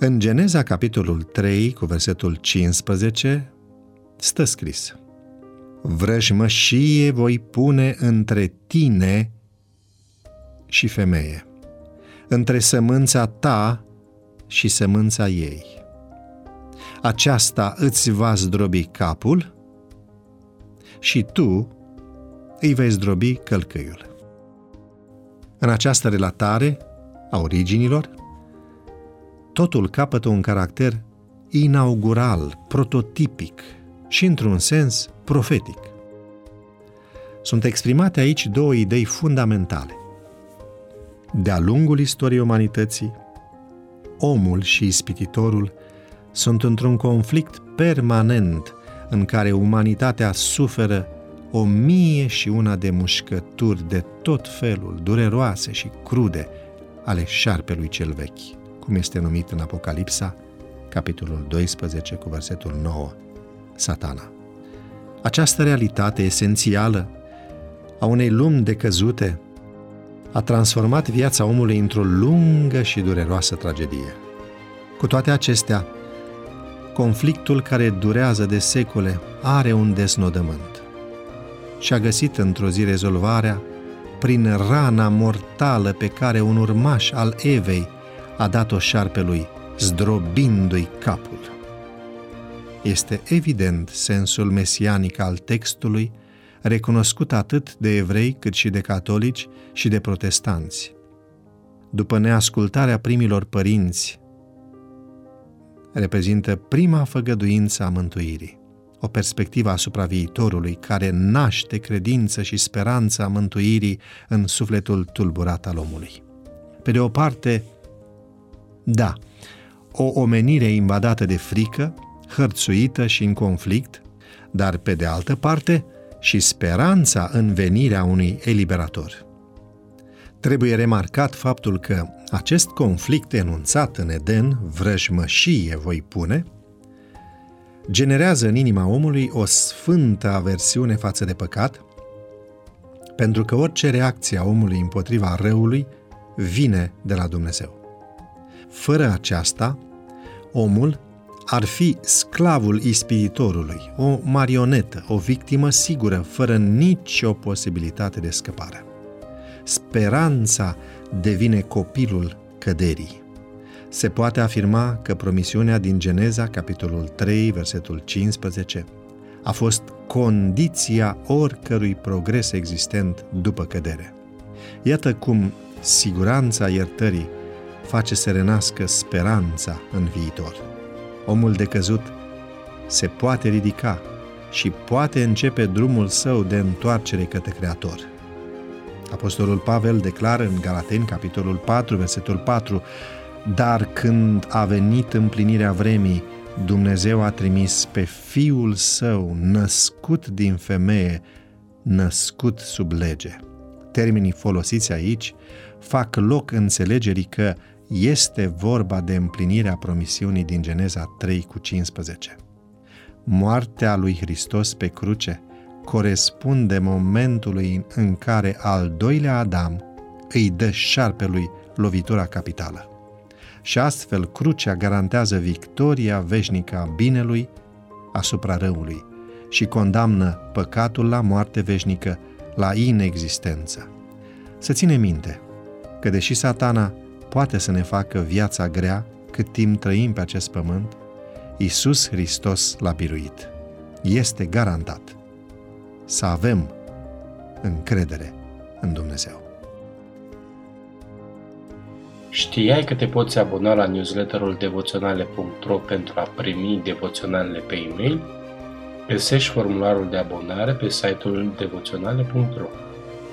În Geneza, capitolul 3, cu versetul 15, stă scris Vrăjmășie voi pune între tine și femeie, între sămânța ta și sămânța ei. Aceasta îți va zdrobi capul și tu îi vei zdrobi călcâiul. În această relatare a originilor, totul capătă un caracter inaugural, prototipic și, într-un sens, profetic. Sunt exprimate aici două idei fundamentale. De-a lungul istoriei umanității, omul și ispititorul sunt într-un conflict permanent în care umanitatea suferă o mie și una de mușcături de tot felul, dureroase și crude, ale șarpelui cel vechi, cum este numit în Apocalipsa, capitolul 12 cu versetul 9, satana. Această realitate esențială a unei lumi decăzute a transformat viața omului într-o lungă și dureroasă tragedie. Cu toate acestea, conflictul care durează de secole are un desnodământ și a găsit într-o zi rezolvarea prin rana mortală pe care un urmaș al Evei a dat-o șarpelui, zdrobindu-i capul. Este evident sensul mesianic al textului, recunoscut atât de evrei cât și de catolici și de protestanți. După neascultarea primilor părinți, reprezintă prima făgăduință a mântuirii, o perspectivă asupra viitorului care naște credință și speranța mântuirii în sufletul tulburat al omului. Pe de o parte, da, o omenire invadată de frică, hărțuită și în conflict, dar pe de altă parte și speranța în venirea unui eliberator. Trebuie remarcat faptul că acest conflict enunțat în Eden, vrăjmășie voi pune, generează în inima omului o sfântă aversiune față de păcat, pentru că orice reacție a omului împotriva răului vine de la Dumnezeu. Fără aceasta, omul ar fi sclavul ispiritorului, o marionetă, o victimă sigură, fără nicio posibilitate de scăpare. Speranța devine copilul căderii. Se poate afirma că promisiunea din Geneza, capitolul 3, versetul 15, a fost condiția oricărui progres existent după cădere. Iată cum siguranța iertării face să renască speranța în viitor. Omul decăzut se poate ridica și poate începe drumul său de întoarcere către Creator. Apostolul Pavel declară în Galateni, capitolul 4, versetul 4, Dar când a venit împlinirea vremii, Dumnezeu a trimis pe Fiul Său, născut din femeie, născut sub lege. Termenii folosiți aici fac loc înțelegerii că este vorba de împlinirea promisiunii din Geneza 3 cu 15. Moartea lui Hristos pe cruce corespunde momentului în care al doilea Adam îi dă șarpelui lovitura capitală. Și astfel crucea garantează victoria veșnică a binelui asupra răului și condamnă păcatul la moarte veșnică, la inexistență. Să ține minte că deși satana poate să ne facă viața grea cât timp trăim pe acest pământ, Isus Hristos l-a biruit. Este garantat. Să avem încredere în Dumnezeu. Știai că te poți abona la newsletterul devoționale.ro pentru a primi devoționalele pe e-mail? Găsești formularul de abonare pe site-ul devoționale.ro.